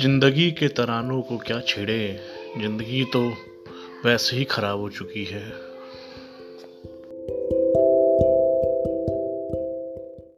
ज़िंदगी के तरानों को क्या छेड़े? ज़िंदगी तो वैसे ही खराब हो चुकी है।